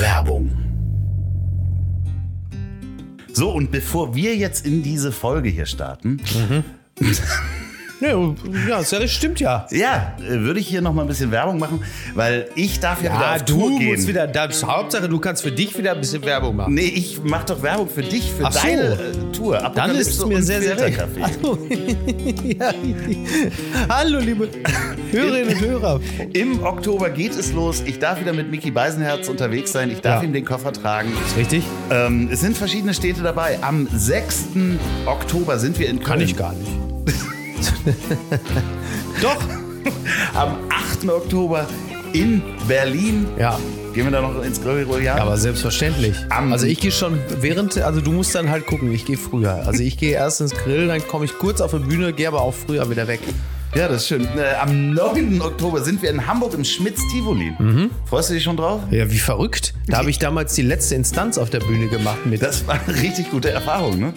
Werbung. So, und bevor wir jetzt in diese Folge hier starten, Ja, ja, das stimmt ja. ja, äh, würde ich hier noch mal ein bisschen Werbung machen, weil ich darf ja, wieder Ja, auf du Tour gehen. musst wieder, das Hauptsache, du kannst für dich wieder ein bisschen Werbung machen. Nee, ich mach doch Werbung für dich, für Ach so. deine äh, Tour. Dann ist es Apokalypse mir sehr, sehr recht. Hallo. ja. Hallo, liebe Hörerinnen und Hörer. Im Oktober geht es los. Ich darf wieder mit Mickey Beisenherz unterwegs sein. Ich darf Ja. ihm den Koffer tragen. Ist richtig? Ähm, es sind verschiedene Städte dabei. Am 6. Oktober sind wir in Köln. Kann ich gar nicht. Doch. Am 8. Oktober in Berlin. Ja. Gehen wir da noch ins Gregorian? Aber selbstverständlich. Am- also ich gehe schon während, also du musst dann halt gucken, ich gehe früher. Also ich gehe erst ins Grill, dann komme ich kurz auf die Bühne, gehe aber auch früher wieder weg. Ja, das ist schön. Äh, am 9. Oktober sind wir in Hamburg im Schmitz Tivoli. Mhm. Freust du dich schon drauf? Ja, wie verrückt. Da habe ich damals die letzte Instanz auf der Bühne gemacht mit. Das war eine richtig gute Erfahrung, ne?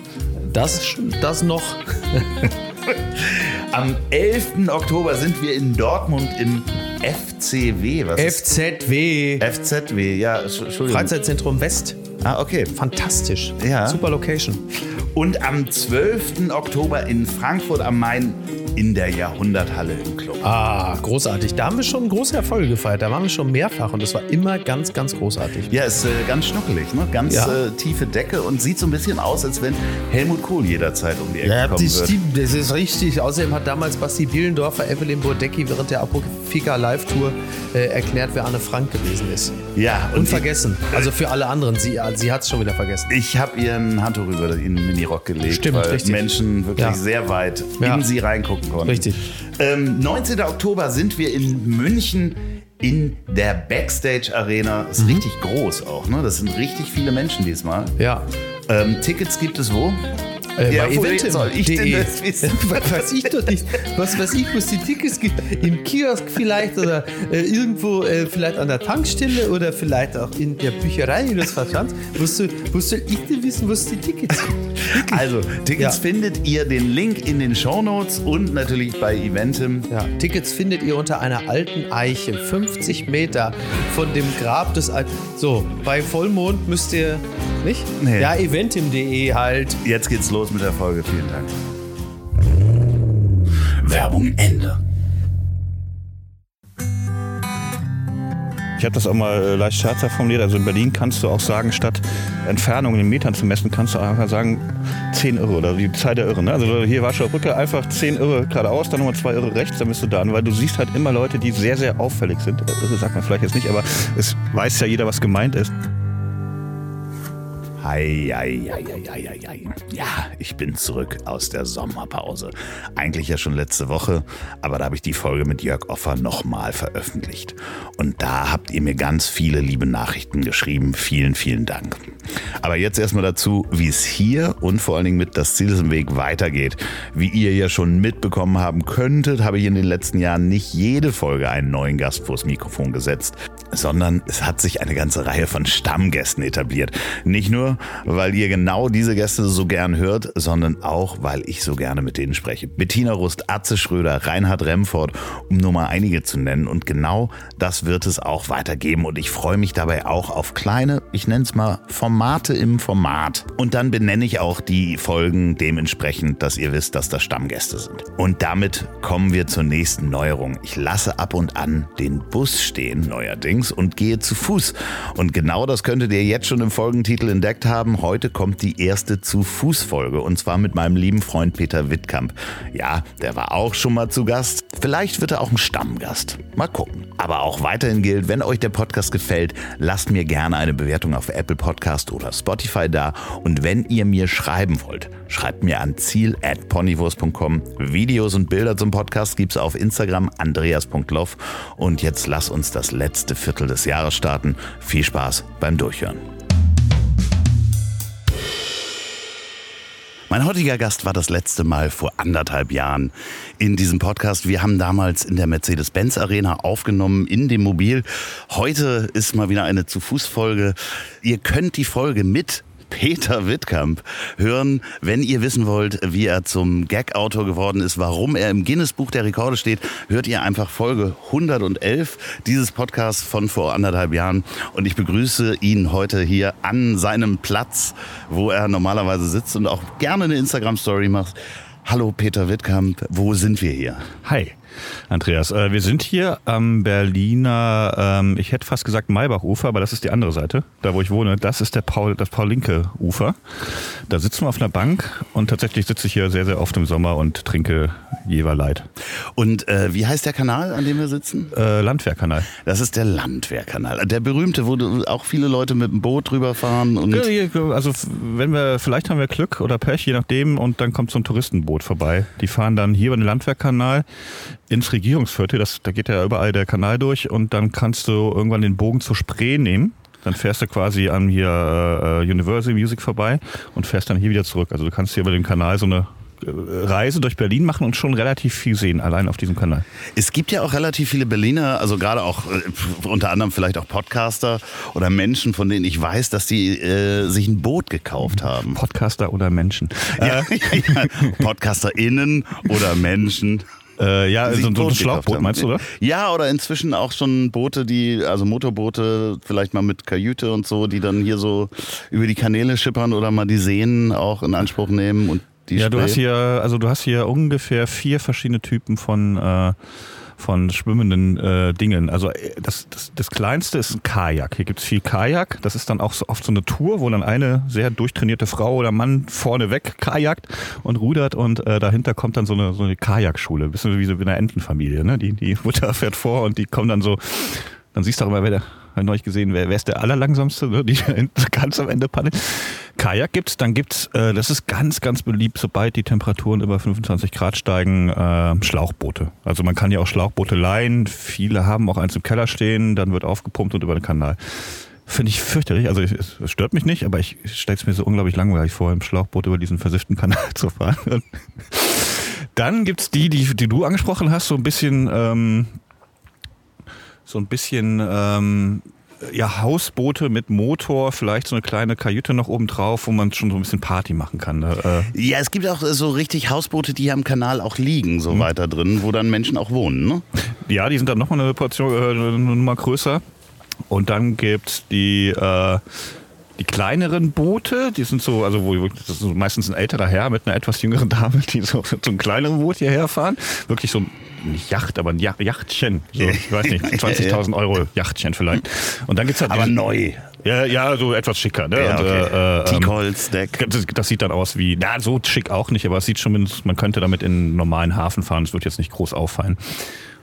Das, das noch. Am 11. Oktober sind wir in Dortmund im FCW. Was FZW. FZW, ja, Entschuldigung. Freizeitzentrum West. Ah, okay. Fantastisch. Ja. Super Location. Und am 12. Oktober in Frankfurt am Main in der Jahrhunderthalle im Club. Ah, großartig. Da haben wir schon große Erfolge gefeiert. Da waren wir schon mehrfach und das war immer ganz, ganz großartig. Ja, ist äh, ganz schnuckelig, ne? Ganz Ja. äh, tiefe Decke und sieht so ein bisschen aus, als wenn Helmut Kohl jederzeit um die Ecke kommen wird. stimmt, das ist richtig. Außerdem hat damals Basti Bielendorfer Evelyn Bodecki während der Apofika Live-Tour äh, erklärt, wer Anne Frank gewesen ist. Ja, und Unvergessen. Also für alle anderen. Sie, sie hat es schon wieder vergessen. Ich habe ihren Handtuch über den Minirock gelegt, Stimmt, weil richtig. Menschen wirklich Ja. sehr weit Ja. in sie reingucken konnten. Richtig. Ähm, 19. Oktober sind wir in München in der Backstage Arena. Mhm. Ist richtig groß auch, ne? Das sind richtig viele Menschen diesmal. Ja. Ähm, Tickets gibt es wo? Äh, Ja, bei woher eventim.de. soll ich denn das wissen? weiß ich doch nicht. Was weiß ich, wo es die Tickets gibt. Im Kiosk vielleicht oder äh, irgendwo äh, vielleicht an der Tankstelle oder vielleicht auch in der Bücherei in das Verstand. Wo soll, wo soll ich denn wissen, wo es die Tickets gibt? Also, Tickets Ja. findet ihr den Link in den Shownotes und natürlich bei Eventim. Ja, Tickets findet ihr unter einer alten Eiche, 50 Meter von dem Grab des Alten. So, bei Vollmond müsst ihr, nicht? Nee. Ja, eventim.de halt. Jetzt geht's los mit der Folge. Vielen Dank. Werbung Ende. Ich habe das auch mal äh, leicht scherzhaft formuliert. Also in Berlin kannst du auch sagen, statt Entfernungen in Metern zu messen, kannst du einfach sagen 10 Irre oder die Zeit der Irre. Ne? Also hier Warschauer Brücke, einfach 10 Irre geradeaus, dann nochmal 2 Irre rechts, dann bist du da. Weil du siehst halt immer Leute, die sehr, sehr auffällig sind. Irre sagt man vielleicht jetzt nicht, aber es weiß ja jeder, was gemeint ist. Hei, hei, hei, hei, hei. Ja, ich bin zurück aus der Sommerpause. Eigentlich ja schon letzte Woche, aber da habe ich die Folge mit Jörg Offer nochmal veröffentlicht. Und da habt ihr mir ganz viele liebe Nachrichten geschrieben. Vielen, vielen Dank. Aber jetzt erstmal dazu, wie es hier und vor allen Dingen mit Das Ziel ist im Weg weitergeht. Wie ihr ja schon mitbekommen haben könntet, habe ich in den letzten Jahren nicht jede Folge einen neuen Gast vors Mikrofon gesetzt, sondern es hat sich eine ganze Reihe von Stammgästen etabliert. Nicht nur, weil ihr genau diese Gäste so gern hört, sondern auch, weil ich so gerne mit denen spreche. Bettina Rust, Atze Schröder, Reinhard Remford, um nur mal einige zu nennen. Und genau das wird es auch weitergeben. Und ich freue mich dabei auch auf kleine, ich nenne es mal Formate im Format. Und dann benenne ich auch die Folgen dementsprechend, dass ihr wisst, dass das Stammgäste sind. Und damit kommen wir zur nächsten Neuerung. Ich lasse ab und an den Bus stehen, neuerdings, und gehe zu Fuß. Und genau das könntet ihr jetzt schon im Folgentitel entdeckt haben. Heute kommt die erste Zu-Fuß-Folge und zwar mit meinem lieben Freund Peter Wittkamp. Ja, der war auch schon mal zu Gast. Vielleicht wird er auch ein Stammgast. Mal gucken. Aber auch weiterhin gilt, wenn euch der Podcast gefällt, lasst mir gerne eine Bewertung auf Apple Podcast oder Spotify da. Und wenn ihr mir schreiben wollt, schreibt mir an ziel.ponywurst.com. Videos und Bilder zum Podcast gibt's auf Instagram andreas.loff. Und jetzt lass uns das letzte Viertel des Jahres starten. Viel Spaß beim Durchhören. Mein heutiger Gast war das letzte Mal vor anderthalb Jahren in diesem Podcast. Wir haben damals in der Mercedes-Benz Arena aufgenommen, in dem Mobil. Heute ist mal wieder eine Zu-Fuß-Folge. Ihr könnt die Folge mit Peter Wittkamp hören, wenn ihr wissen wollt, wie er zum Gag-Autor geworden ist, warum er im Guinness-Buch der Rekorde steht, hört ihr einfach Folge 111 dieses Podcasts von vor anderthalb Jahren. Und ich begrüße ihn heute hier an seinem Platz, wo er normalerweise sitzt und auch gerne eine Instagram-Story macht. Hallo Peter Wittkamp, wo sind wir hier? Hi. Andreas, äh, wir sind hier am Berliner, ähm, ich hätte fast gesagt Maybachufer, aber das ist die andere Seite, da wo ich wohne. Das ist der Paul, das Paul-Linke-Ufer. Da sitzen wir auf einer Bank und tatsächlich sitze ich hier sehr, sehr oft im Sommer und trinke Jeverleid. Und äh, wie heißt der Kanal, an dem wir sitzen? Äh, Landwehrkanal. Das ist der Landwehrkanal. Der berühmte, wo auch viele Leute mit dem Boot drüber fahren. Und also wenn wir, vielleicht haben wir Glück oder Pech, je nachdem, und dann kommt so ein Touristenboot vorbei. Die fahren dann hier über den Landwehrkanal ins Regierungsviertel, das, da geht ja überall der Kanal durch und dann kannst du irgendwann den Bogen zur Spree nehmen. Dann fährst du quasi an hier äh, Universal Music vorbei und fährst dann hier wieder zurück. Also du kannst hier über den Kanal so eine äh, Reise durch Berlin machen und schon relativ viel sehen, allein auf diesem Kanal. Es gibt ja auch relativ viele Berliner, also gerade auch äh, unter anderem vielleicht auch Podcaster oder Menschen, von denen ich weiß, dass die äh, sich ein Boot gekauft haben. Podcaster oder Menschen. Ja, äh. ja, PodcasterInnen oder Menschen. Äh, ja, so, so ein Schlauchboot meinst du, oder? Ja, oder inzwischen auch schon Boote, die, also Motorboote, vielleicht mal mit Kajüte und so, die dann hier so über die Kanäle schippern oder mal die Seen auch in Anspruch nehmen und die Ja, du Spree. hast hier, also du hast hier ungefähr vier verschiedene Typen von äh, von schwimmenden äh, Dingen. Also äh, das, das, das kleinste ist ein Kajak. Hier gibt es viel Kajak. Das ist dann auch so oft so eine Tour, wo dann eine sehr durchtrainierte Frau oder Mann vorne weg kajakt und rudert und äh, dahinter kommt dann so eine, so eine Kajakschule. Bisschen wie so wie eine Entenfamilie. Ne? Die, die Mutter fährt vor und die kommen dann so, dann siehst du auch immer, wer der neulich gesehen, wer, wer ist der allerlangsamste, ne? die ganz am Ende paddeln. Kajak gibt's, dann gibt's, äh, das ist ganz, ganz beliebt, sobald die Temperaturen über 25 Grad steigen, äh, Schlauchboote. Also man kann ja auch Schlauchboote leihen. Viele haben auch eins im Keller stehen, dann wird aufgepumpt und über den Kanal. Finde ich fürchterlich. Also es stört mich nicht, aber ich stelle es mir so unglaublich langweilig vor, im Schlauchboot über diesen versifften Kanal zu fahren. Dann gibt's die, die, die du angesprochen hast, so ein bisschen ähm, so ein bisschen ähm, ja, Hausboote mit Motor, vielleicht so eine kleine Kajüte noch oben drauf, wo man schon so ein bisschen Party machen kann. Ne? Äh, Ja, es gibt auch so richtig Hausboote, die am Kanal auch liegen, so weiter drin, wo dann Menschen auch wohnen. Ne? ja, die sind dann nochmal eine Portion, äh, eine Nummer größer. Und dann gibt's die, äh, die kleineren Boote, die sind so, also wo das ist so meistens ein älterer Herr mit einer etwas jüngeren Dame, die so, so ein kleineres Boot hierher fahren. Wirklich so ein nicht Yacht, aber ein Ja- Yachtchen. So, ich weiß nicht, 20.000 Euro Yachtchen vielleicht. Und dann gibt's halt Aber neu. Ja, ja, so etwas schicker. Ne? Ja, okay. äh, äh, Teakholz, Deck. das, das sieht dann aus wie, na, so schick auch nicht, aber es sieht schon, man könnte damit in einen normalen Hafen fahren, es wird jetzt nicht groß auffallen.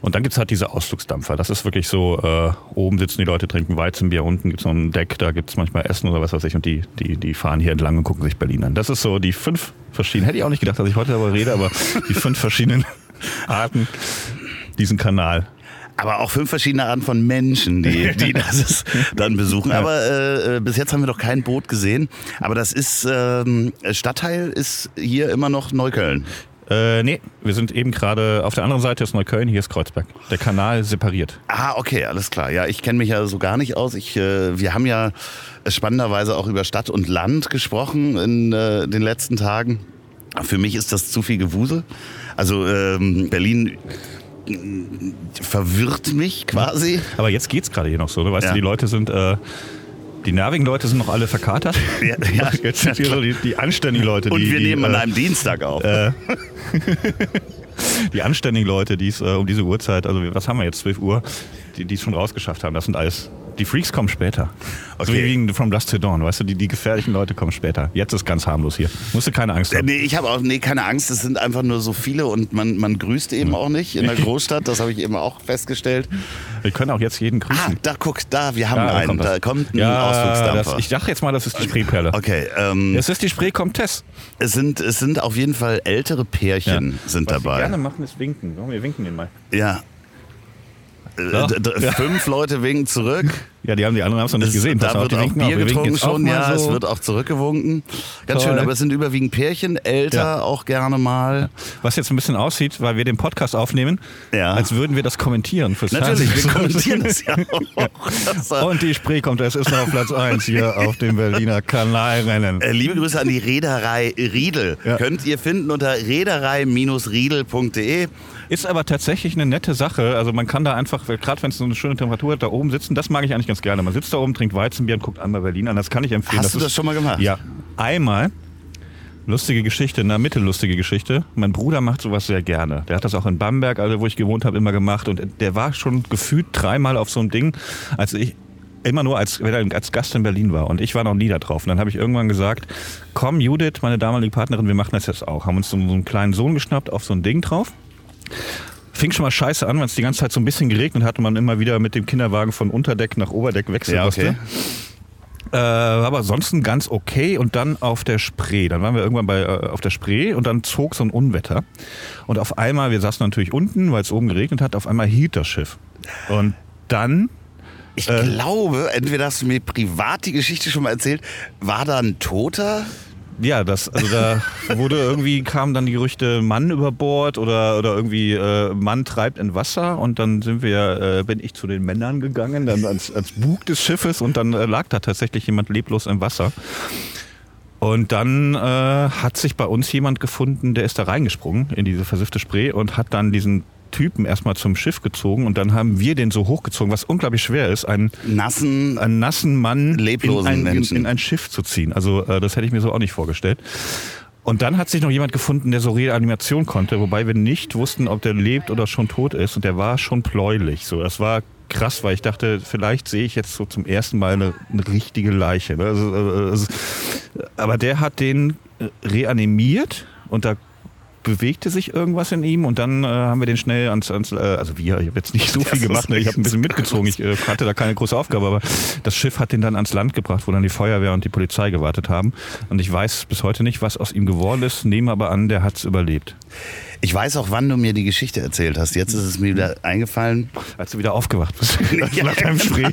Und dann gibt's halt diese Ausflugsdampfer. Das ist wirklich so, äh, oben sitzen die Leute, trinken Weizenbier, unten gibt's noch ein Deck, da gibt's manchmal Essen oder was weiß ich und die, die, die fahren hier entlang und gucken sich Berlin an. Das ist so die fünf verschiedenen, hätte ich auch nicht gedacht, dass ich heute darüber rede, aber die fünf verschiedenen Arten, diesen Kanal. Aber auch fünf verschiedene Arten von Menschen, die, die das dann besuchen. Aber äh, äh, bis jetzt haben wir noch kein Boot gesehen. Aber das ist, ähm, Stadtteil ist hier immer noch Neukölln. Äh, nee, wir sind eben gerade auf der anderen Seite ist Neukölln, hier ist Kreuzberg. Der Kanal separiert. Ah, okay, alles klar. Ja, ich kenne mich ja so gar nicht aus. Ich, äh, wir haben ja spannenderweise auch über Stadt und Land gesprochen in äh, den letzten Tagen. Für mich ist das zu viel Gewusel. Also ähm, Berlin äh, verwirrt mich quasi. Aber jetzt geht's gerade hier noch so, ne? Weißt Ja. du, die Leute sind, äh, die nervigen Leute sind noch alle verkatert. Ja, ja. Jetzt sind hier so die, die anständigen Leute, Und die, wir die, nehmen an äh, einem Dienstag auf. die anständigen Leute, die es äh, um diese Uhrzeit, also was haben wir jetzt, 12 Uhr, die die es schon rausgeschafft haben. Das sind alles, die Freaks kommen später. So Okay. wie wegen From Dusk to Dawn, weißt du, die, die gefährlichen Leute kommen später. Jetzt ist ganz harmlos hier. Musst du keine Angst haben. Nee, ich habe auch nee, keine Angst, es sind einfach nur so viele und man, man grüßt eben auch nicht in der Großstadt, das habe ich eben auch festgestellt. Wir können auch jetzt jeden Ah, grüßen. da guck, da, wir haben Ja, einen, das. da kommt ein ja, Ausflugsdampfer. das, ich dachte jetzt mal, das ist die Spreeperle. okay, ähm, Es ist die Spree-Comtesse. es, sind, es sind auf jeden Fall ältere Pärchen sind Was wir dabei. gerne machen, ist winken. Wir winken den mal. Ja, Äh, d- Fünf Leute winken zurück. Ja, die haben die anderen haben es noch nicht Es- gesehen. Da wird auch Bier Wir getrunken schon, ja, so. es wird auch zurückgewunken. Ganz Toll. schön, aber es sind überwiegend Pärchen, älter Ja. auch gerne mal. Was jetzt ein bisschen aussieht, weil wir den Podcast aufnehmen, Ja. als würden wir das kommentieren fürs Natürlich, wir Fernsehen. kommentieren das ja auch. Und die Spree kommt, es ist noch auf Platz 1 hier auf dem Berliner Kanalrennen. Äh, Liebe Grüße an die Reederei Riedel. Ja. Könnt ihr finden unter reederei-riedel.de. Ist aber tatsächlich eine nette Sache. Also man kann da einfach, gerade wenn es so eine schöne Temperatur hat, da oben sitzen. Das mag ich eigentlich ganz gerne. Man sitzt da oben, trinkt Weizenbier und guckt einmal Berlin an. Das kann ich empfehlen. Hast du ist- das schon mal gemacht? Ja. Einmal. Lustige Geschichte, in der Mitte lustige Geschichte. Mein Bruder macht sowas sehr gerne. Der hat das auch in Bamberg, also wo ich gewohnt habe, immer gemacht. Und der war schon gefühlt dreimal auf so einem Ding, als ich immer nur als, wenn er als Gast in Berlin war. Und ich war noch nie da drauf. Und dann habe ich irgendwann gesagt, komm Judith, meine damalige Partnerin, wir machen das jetzt auch. Haben uns so einen kleinen Sohn geschnappt auf so ein Ding drauf. Fing schon mal scheiße an, weil es die ganze Zeit so ein bisschen geregnet hat und man immer wieder mit dem Kinderwagen von Unterdeck nach Oberdeck wechseln Ja, okay. musste. Äh, aber ansonsten ganz okay und dann auf der Spree. Dann waren wir irgendwann bei, äh, auf der Spree und dann zog so ein Unwetter. Und auf einmal, wir saßen natürlich unten, weil es oben geregnet hat, auf einmal hielt das Schiff. Und dann, Ich Äh. glaube, entweder hast du mir privat die Geschichte schon mal erzählt, war da ein Toter? Ja, das, also da wurde irgendwie, kamen dann die Gerüchte, Mann über Bord oder, oder irgendwie äh, Mann treibt in Wasser und dann sind wir, äh, bin ich zu den Männern gegangen, dann ans, ans Bug des Schiffes und dann äh, lag da tatsächlich jemand leblos im Wasser. Und dann äh, hat sich bei uns jemand gefunden, der ist da reingesprungen in diese versiffte Spree und hat dann diesen Typen erstmal zum Schiff gezogen und dann haben wir den so hochgezogen, was unglaublich schwer ist, einen, Nassen. einen nassen Mann Leblosen in, ein, in, Menschen. in ein Schiff zu ziehen. Also äh, das hätte ich mir so auch nicht vorgestellt. Und dann hat sich noch jemand gefunden, der so Reanimation konnte, wobei wir nicht wussten, ob der lebt oder schon tot ist. Und der war schon bläulich. So, das war krass, weil ich dachte, vielleicht sehe ich jetzt so zum ersten Mal eine, eine richtige Leiche. ne? Also, also, aber der hat den äh, reanimiert und da bewegte sich irgendwas in ihm und dann äh, haben wir den schnell ans, ans äh, also wir, ich habe jetzt nicht so viel ist gemacht, ich habe ein bisschen mitgezogen, ich äh, hatte da keine große Aufgabe, aber das Schiff hat den dann ans Land gebracht, wo dann die Feuerwehr und die Polizei gewartet haben und ich weiß bis heute nicht, was aus ihm geworden ist, nehme aber an, der hat es überlebt. Ich weiß auch, wann du mir die Geschichte erzählt hast. Jetzt ist es mir wieder eingefallen. Als du wieder aufgewacht bist nach deinem Spree.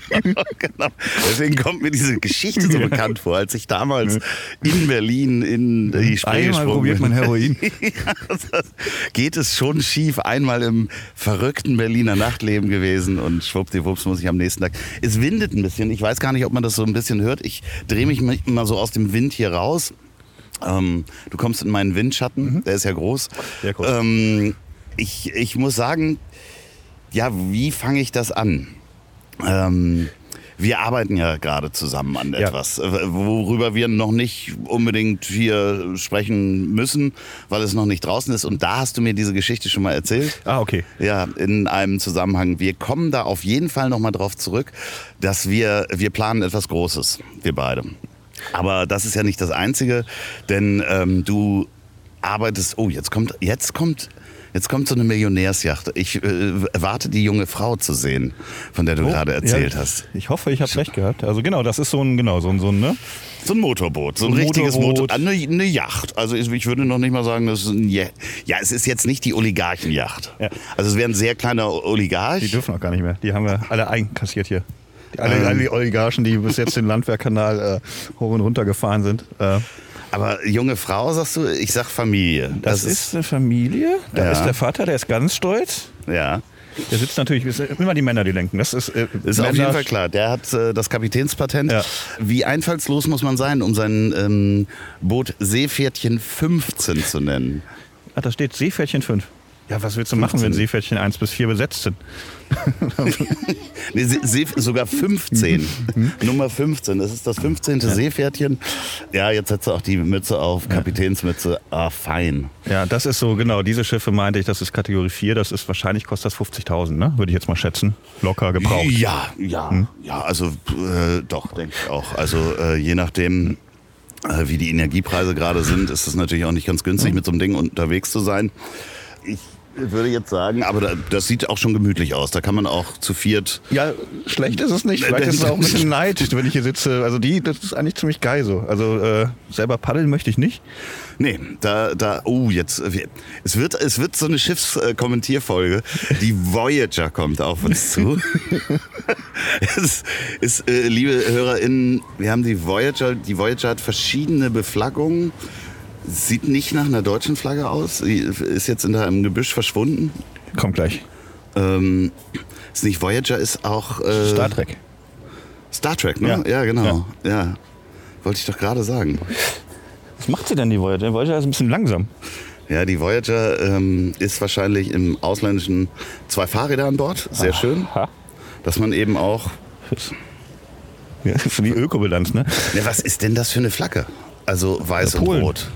genau. Deswegen kommt mir diese Geschichte so bekannt vor, als ich damals in Berlin in die Spree Einmal probiert bin. man Heroin. ja, das geht es schon schief. Einmal im verrückten Berliner Nachtleben gewesen und schwuppdiwupps muss ich am nächsten Tag. Es windet ein bisschen. Ich weiß gar nicht, ob man das so ein bisschen hört. Ich drehe mich immer so aus dem Wind hier raus. Ähm, du kommst in meinen Windschatten, der ist ja groß. Sehr groß. Ähm, ich, ich muss sagen, ja, wie fange ich das an? Ähm, wir arbeiten ja gerade zusammen an Ja. etwas, äh, worüber wir noch nicht unbedingt hier sprechen müssen, weil es noch nicht draußen ist. Und da hast du mir diese Geschichte schon mal erzählt. Ah, okay. Ja, in einem Zusammenhang. Wir kommen da auf jeden Fall nochmal drauf zurück, dass wir, wir planen etwas Großes, wir beide. Aber das ist ja nicht das Einzige, denn ähm, du arbeitest, oh, jetzt kommt, jetzt kommt, jetzt kommt so eine Millionärsjacht. Ich äh, warte, die junge Frau zu sehen, von der du gerade erzählt Oh, ja, hast. Ich hoffe, ich habe recht gehabt. Also genau, das ist so ein, genau, so ein, so ein ne? So ein Motorboot, so ein, Ein richtiges Motorboot. Motor, eine, eine Yacht. Also ich, ich würde noch nicht mal sagen, das ist ein, ja, ja, es ist jetzt nicht die Oligarchenjacht. Ja. Also es wäre ein sehr kleiner Oligarch. Die dürfen auch gar nicht mehr. Die haben wir alle einkassiert hier. Alle, Ähm. alle die Oligarchen, die bis jetzt den Landwehrkanal äh, hoch und runter gefahren sind. Äh, Aber junge Frau, sagst du? Ich sag Familie. das, ist eine Familie. Da Ja. ist der Vater, der ist ganz stolz. ja, Der sitzt natürlich, immer die Männer, die lenken. Das ist, äh, ist auf jeden Fall klar. Der hat äh, das Kapitänspatent. Ja. Wie einfallslos muss man sein, um sein ähm, Boot Seepferdchen 15 zu nennen? Ah, da steht Seepferdchen 5. Ja, was willst du machen, wenn 15? Seepferdchen 1 bis 4 besetzt sind? Nee, See, See, sogar 15. Mhm. Nummer 15. Das ist das 15. Seepferdchen. Ja, jetzt setzt er auch die Mütze auf, Kapitänsmütze. Ah, fein. Ja, das ist so, genau, diese Schiffe meinte ich, das ist Kategorie 4, das ist wahrscheinlich kostet das 50.000, ne? Würde ich jetzt mal schätzen. Locker gebraucht. Ja, ja, Hm? ja, also äh, doch, denke ich auch. Also äh, je nachdem, äh, wie die Energiepreise gerade sind, ist es natürlich auch nicht ganz günstig, mit so einem Ding unterwegs zu sein. Ich würde jetzt sagen, aber da, das sieht auch schon gemütlich aus. Da kann man auch zu viert. Ja, schlecht ist es nicht. Vielleicht ist es auch ein bisschen Neid, wenn ich hier sitze. Also die, das ist eigentlich ziemlich geil so. Also äh, selber paddeln möchte ich nicht. Nee, da, da, oh, jetzt, es wird, es wird so eine Schiffskommentierfolge. Die Voyager kommt auf uns zu. es ist, äh, liebe HörerInnen, wir haben die Voyager, die Voyager hat verschiedene Beflaggungen. Sieht nicht nach einer deutschen Flagge aus. Sie ist jetzt in im Gebüsch verschwunden. Kommt gleich. Ähm, ist nicht Voyager, ist auch. Äh, Star Trek. Star Trek, ne? Ja, Ja. genau. Ja. Wollte ich doch gerade sagen. Was macht sie denn, die Voyager? Die Voyager ist ein bisschen langsam. Ja, die Voyager ähm, ist wahrscheinlich im Ausländischen zwei Fahrräder an Bord. Sehr schön. Ha. Dass man eben auch. Ja, für die Ökobilanz, ne? Ja, was ist denn das für eine Flagge? Also weiß Ja, und rot.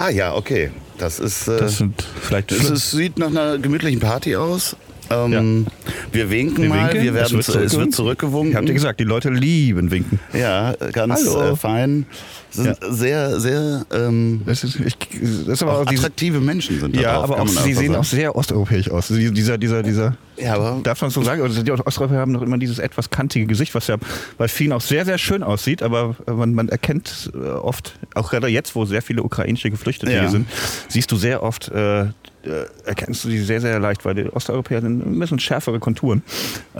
Ah ja, okay. Das ist. Äh, Das sind vielleicht es sieht nach einer gemütlichen Party aus. Ähm, Wir winken Wir mal, winken, wir werden es wird es wird zurückgewunken. Ich hab dir gesagt, die Leute lieben Winken. Ja, ganz äh, fein. Sind Ja. sehr, sehr ähm, Das ist, ich, das aber auch auch diese, attraktive Menschen sind da Ja, drauf, aber auch, sie sehen auch sagen. sehr osteuropäisch aus. Die- Dieser, dieser, dieser, Ja, aber darf man so sagen? Oder die Osteuropäer haben noch immer dieses etwas kantige Gesicht, was ja bei vielen auch sehr, sehr schön aussieht, aber man, man erkennt äh, oft, auch gerade jetzt, wo sehr viele ukrainische Geflüchtete Ja. hier sind, siehst du sehr oft, äh, äh, erkennst du die sehr, sehr leicht, weil die Osteuropäer sind ein bisschen schärfere Konturen.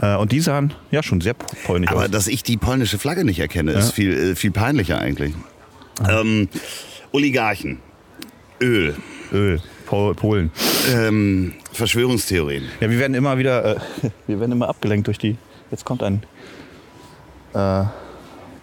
Äh, und die sahen ja schon sehr polnisch Aber aus. dass ich die polnische Flagge nicht erkenne, ist viel, äh, viel peinlicher eigentlich. Ähm, Oligarchen, Öl, Öl, Pol Polen. ähm, Verschwörungstheorien. Ja, wir werden immer wieder, äh, wir werden immer abgelenkt durch die. Jetzt kommt ein. Äh,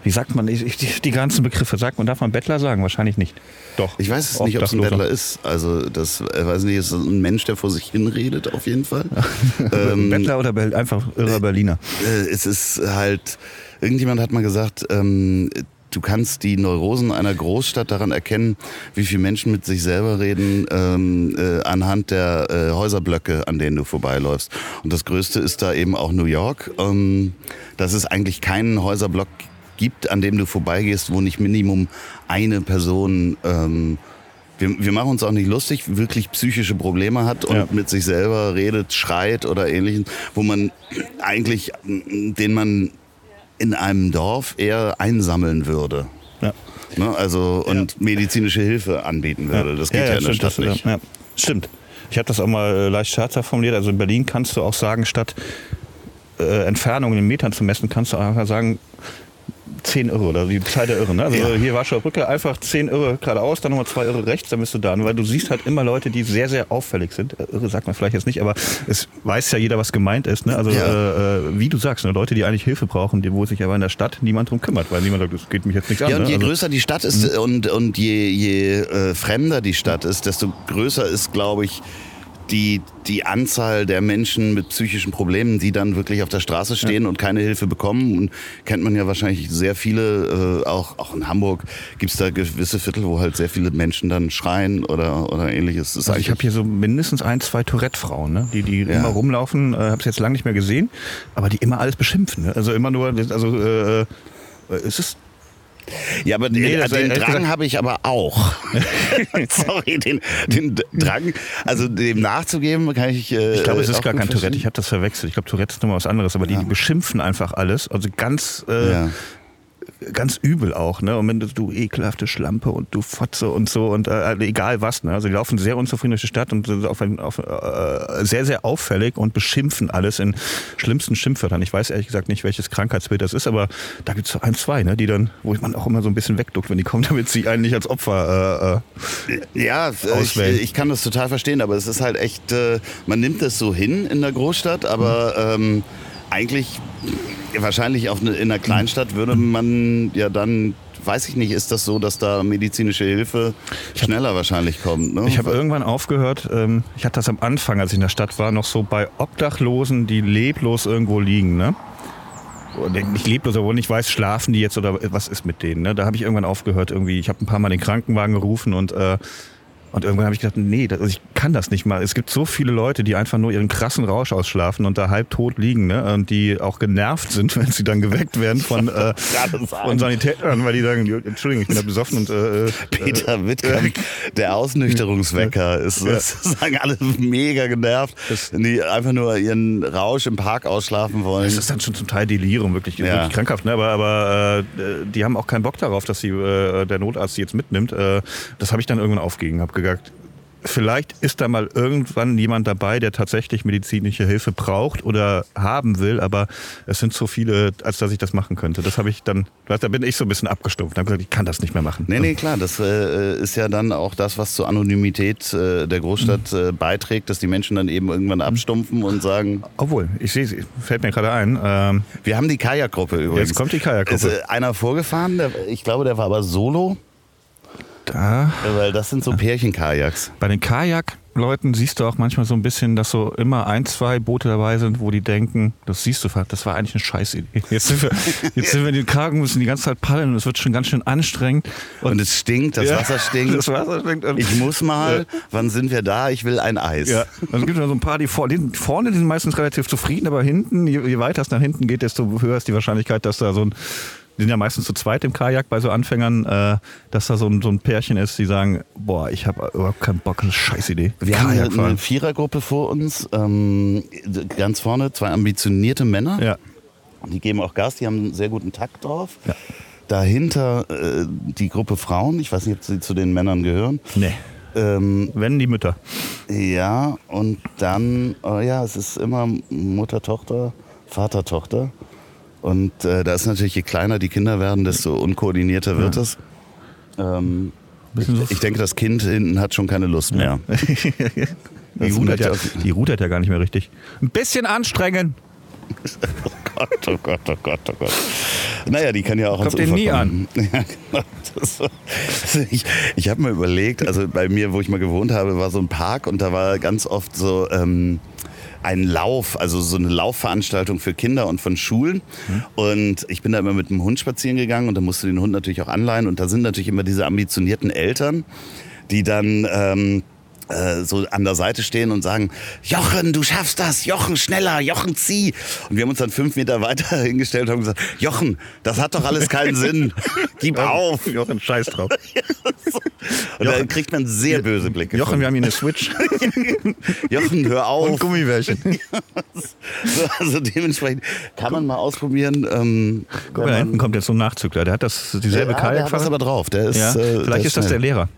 wie sagt man ich, ich, die, die ganzen Begriffe? Sagt man, darf man Bettler sagen? Wahrscheinlich nicht. Doch. Ich weiß es nicht, ob es ein. Bettler ist. Also das äh, weiß nicht, ist ein Mensch, der vor sich hinredet, auf jeden Fall. ähm, Bettler oder einfach irrer Berliner? äh, es ist halt, irgendjemand hat mal gesagt, ähm, du kannst die Neurosen einer Großstadt daran erkennen, wie viele Menschen mit sich selber reden, ähm, äh, anhand der äh, Häuserblöcke, an denen du vorbeiläufst. Und das Größte ist da eben auch New York, ähm, dass es eigentlich keinen Häuserblock gibt, an dem du vorbeigehst, wo nicht Minimum eine Person ähm, wir, wir machen uns auch nicht lustig, wirklich psychische Probleme hat und Ja. mit sich selber redet, schreit oder ähnliches, wo man eigentlich, den man in einem Dorf eher einsammeln würde. Ja. Ne? Also und medizinische Hilfe anbieten würde. Das geht ja, in der stimmt, Stadt nicht. Ja, stimmt. Ich habe das auch mal äh, leicht scherzhaft formuliert. Also in Berlin kannst du auch sagen, statt äh, Entfernungen in Metern zu messen, kannst du einfach sagen, 10 Euro oder die Zahl der Irren. Ne? Also Ja. hier Warschauer Brücke, einfach 10 Euro geradeaus, dann nochmal 2 Euro rechts, dann bist du da. Weil du siehst halt immer Leute, die sehr, sehr auffällig sind. Äh, Irre sagt man vielleicht jetzt nicht, aber es weiß ja jeder, was gemeint ist. Ne? Also Ja. äh, äh, wie du sagst, ne? Leute, die eigentlich Hilfe brauchen, die, wo sich aber in der Stadt niemand drum kümmert, weil niemand sagt, das geht mich jetzt nichts an. Ja, und ne? je Also- größer die Stadt ist Mhm. und, und je, je äh, fremder die Stadt ist, desto größer ist, glaube ich, die, die Anzahl der Menschen mit psychischen Problemen, die dann wirklich auf der Straße stehen und keine Hilfe bekommen. Und kennt man ja wahrscheinlich sehr viele, äh, auch, auch in Hamburg gibt es da gewisse Viertel, wo halt sehr viele Menschen dann schreien oder, oder ähnliches. Also ich habe hier so mindestens ein, zwei Tourette-Frauen, ne? die, die Ja. immer rumlaufen, äh, habe es jetzt lange nicht mehr gesehen, aber die immer alles beschimpfen. Ne? Also immer nur, also äh, äh, es ist Ja, aber Nee, den, das- den Drang habe ich aber auch. Sorry, den, den Drang, also dem nachzugeben, kann ich. Äh, Ich glaube, es ist gar kein Tourette. Ich habe das verwechselt. Ich glaube, Tourette ist nochmal was anderes. Aber die, die beschimpfen einfach alles. Also ganz, äh, Ja. Ganz übel auch. Ne? Und wenn du, du ekelhafte Schlampe und du Fotze und so und äh, egal was. Ne? Also die laufen sehr unzufrieden durch die Stadt und sind auf ein, auf, äh, sehr, sehr auffällig und beschimpfen alles in schlimmsten Schimpfwörtern. Ich weiß ehrlich gesagt nicht, welches Krankheitsbild das ist, aber da gibt es so ein, zwei, ne? die dann, wo man auch immer so ein bisschen wegduckt, wenn die kommen, damit sie einen nicht als Opfer äh, äh, Ja, ich, auswählen. ich kann das total verstehen, aber es ist halt echt, äh, man nimmt es so hin in der Großstadt, aber ähm, eigentlich, wahrscheinlich auf eine, in einer Kleinstadt würde man ja dann, weiß ich nicht, ist das so, dass da medizinische Hilfe schneller wahrscheinlich kommt? Ne? Ich habe irgendwann aufgehört, ähm, ich hatte das am Anfang, als ich in der Stadt war, noch so bei Obdachlosen, die leblos irgendwo liegen. Ne? Nicht leblos, aber wo nicht weiß, schlafen die jetzt oder was ist mit denen. Ne? Da habe ich irgendwann aufgehört. Irgendwie, ich habe ein paar Mal den Krankenwagen gerufen und äh, Und irgendwann habe ich gedacht, nee, das, also ich kann das nicht mal. Es gibt so viele Leute, die einfach nur ihren krassen Rausch ausschlafen und da halb tot liegen, ne? Und die auch genervt sind, wenn sie dann geweckt werden von, äh, von Sanitätern, weil die sagen, Entschuldigung, ich bin da besoffen und äh, äh Peter Wittkamp, der Ausnüchterungswecker, ist ja. sagen alle mega genervt, die einfach nur ihren Rausch im Park ausschlafen wollen. Das ist dann schon zum Teil Delirium, wirklich, ja. wirklich krankhaft, ne? Aber, aber äh, die haben auch keinen Bock darauf, dass sie, äh, der Notarzt sie jetzt mitnimmt. Äh, das habe ich dann irgendwann aufgegeben, habe gesagt, vielleicht ist da mal irgendwann jemand dabei, der tatsächlich medizinische Hilfe braucht oder haben will, aber es sind so viele, als dass ich das machen könnte. Das habe ich dann, da bin ich so ein bisschen abgestumpft und habe gesagt, ich kann das nicht mehr machen. Nee, nee, klar, das äh, ist ja dann auch das, was zur Anonymität äh, der Großstadt äh, beiträgt, dass die Menschen dann eben irgendwann abstumpfen und sagen. Obwohl, ich sehe, fällt mir gerade ein. Ähm, Wir haben die Kajakgruppe übrigens. Jetzt kommt die Kajakgruppe. Ist äh, einer vorgefahren, der, ich glaube, der war aber solo. Da. Weil das sind so Pärchenkajaks. Bei den Kajakleuten siehst du auch manchmal so ein bisschen, dass so immer ein, zwei Boote dabei sind, wo die denken, das siehst du, das war eigentlich eine Scheißidee. Jetzt sind wir, jetzt sind wir in den Kragen, müssen die ganze Zeit paddeln und es wird schon ganz schön anstrengend. Und, und es stinkt, das ja, Wasser stinkt. Das Wasser stinkt. ich muss mal, ja. wann sind wir da? Ich will ein Eis. Ja. Also es gibt so ein paar, die, vor, die vorne die sind meistens relativ zufrieden, aber hinten, je, je weiter es nach hinten geht, desto höher ist die Wahrscheinlichkeit, dass da so ein die sind ja meistens zu zweit im Kajak bei so Anfängern, äh, dass da so ein, so ein Pärchen ist, die sagen, boah, ich habe überhaupt keinen Bock, das ist eine Scheißidee. Wir Kajak haben eine, eine Vierergruppe vor uns, ähm, ganz vorne zwei ambitionierte Männer. Ja. Die geben auch Gas, die haben einen sehr guten Takt drauf. Ja. Dahinter äh, die Gruppe Frauen, ich weiß nicht, ob sie zu den Männern gehören. Nee. Ähm, Wenn die Mütter. Ja, und dann, oh ja, es ist immer Mutter, Tochter, Vater, Tochter. Und äh, da ist natürlich, je kleiner die Kinder werden, desto unkoordinierter wird ja. es. Ähm, ich, ich, denke, das Kind hinten hat schon keine Lust mehr. die, rudert ja, die rudert ja gar nicht mehr richtig. Ein bisschen anstrengen. oh Gott, oh Gott, oh Gott, oh Gott. Naja, die kann ja auch Kommt ans Ufer nie kommen. an. Ja, genau. Das, also ich ich habe mir überlegt, also bei mir, wo ich mal gewohnt habe, war so ein Park und da war ganz oft so... Ähm, ein Lauf, also so eine Laufveranstaltung für Kinder und von Schulen. Mhm. Und ich bin da immer mit dem Hund spazieren gegangen und da musste den Hund natürlich auch anleihen. Und da sind natürlich immer diese ambitionierten Eltern, die dann ähm, äh, so an der Seite stehen und sagen, Jochen, du schaffst das, Jochen, schneller, Jochen, zieh. Und wir haben uns dann fünf Meter weiter hingestellt und haben gesagt, Jochen, das hat doch alles keinen Sinn. Gib auf. Jochen, scheiß drauf. und Jochen, dann kriegt man sehr böse Blicke. Jochen, von. wir haben hier eine Switch. Jochen, hör auf. Und Gummibärchen. so, also dementsprechend kann man mal ausprobieren. Ähm, Guck mal, da hinten kommt jetzt so ein Nachzügler. Der hat das dieselbe ja, Kajakfahrt. Der hat aber drauf. Der ist, ja, äh, vielleicht ist das der Lehrer.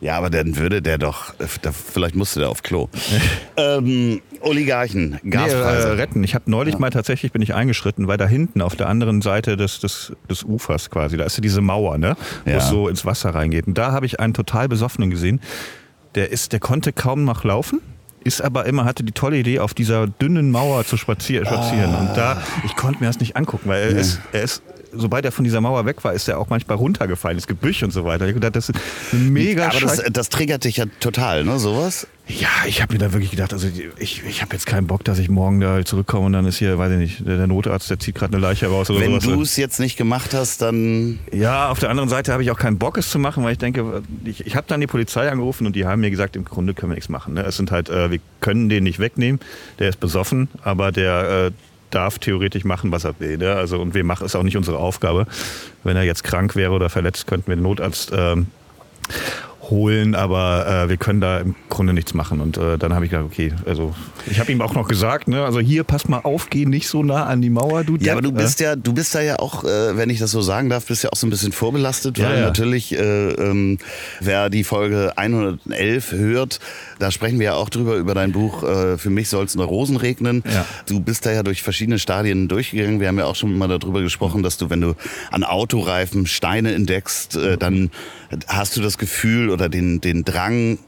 Ja, aber dann würde der doch, vielleicht musste der auf Klo. ähm, Oligarchen, Gaspreise. Nee, äh, retten. Ich habe neulich ja. mal tatsächlich bin ich eingeschritten, weil da hinten auf der anderen Seite des, des, des Ufers quasi, da ist ja diese Mauer, ne, wo ja. es so ins Wasser reingeht. Und da habe ich einen total besoffenen gesehen. Der ist, der konnte kaum noch laufen ist aber immer, hatte die tolle Idee, auf dieser dünnen Mauer zu spazieren. Ah. Und da, ich konnte mir das nicht angucken, weil er, ja. ist, er ist sobald er von dieser Mauer weg war, ist er auch manchmal runtergefallen, das Gebüsch und so weiter. Ich dachte, das ist mega Aber das, das, triggert dich ja total, ne, sowas? Ja, ich habe mir da wirklich gedacht, also ich, ich habe jetzt keinen Bock, dass ich morgen da zurückkomme und dann ist hier, weiß ich nicht, der Notarzt, der zieht gerade eine Leiche raus oder Wenn du es jetzt nicht gemacht hast, dann... Ja, auf der anderen Seite habe ich auch keinen Bock, es zu machen, weil ich denke, ich, ich habe dann die Polizei angerufen und die haben mir gesagt, im Grunde können wir nichts machen. Ne? Es sind halt, äh, wir können den nicht wegnehmen, der ist besoffen, aber der... Äh, darf theoretisch machen, was er will. Ne? Also, und wir machen es auch nicht unsere Aufgabe. Wenn er jetzt krank wäre oder verletzt, könnten wir den Notarzt ähm, holen, aber äh, wir können da im Grunde nichts machen. Und äh, dann habe ich gedacht, okay, also ich habe ihm auch noch gesagt, ne, also hier pass mal auf, geh nicht so nah an die Mauer, du. Ja, aber du bist ja, du bist da ja auch, äh, wenn ich das so sagen darf, bist ja auch so ein bisschen vorbelastet, weil ja, ja. natürlich, äh, ähm, wer die Folge 111 hört, da sprechen wir ja auch drüber über dein Buch. Äh, für mich soll es nur Rosen regnen. Ja. Du bist da ja durch verschiedene Stadien durchgegangen. Wir haben ja auch schon mal darüber gesprochen, dass du, wenn du an Autoreifen Steine entdeckst, äh, dann hast du das Gefühl oder den, den Drang,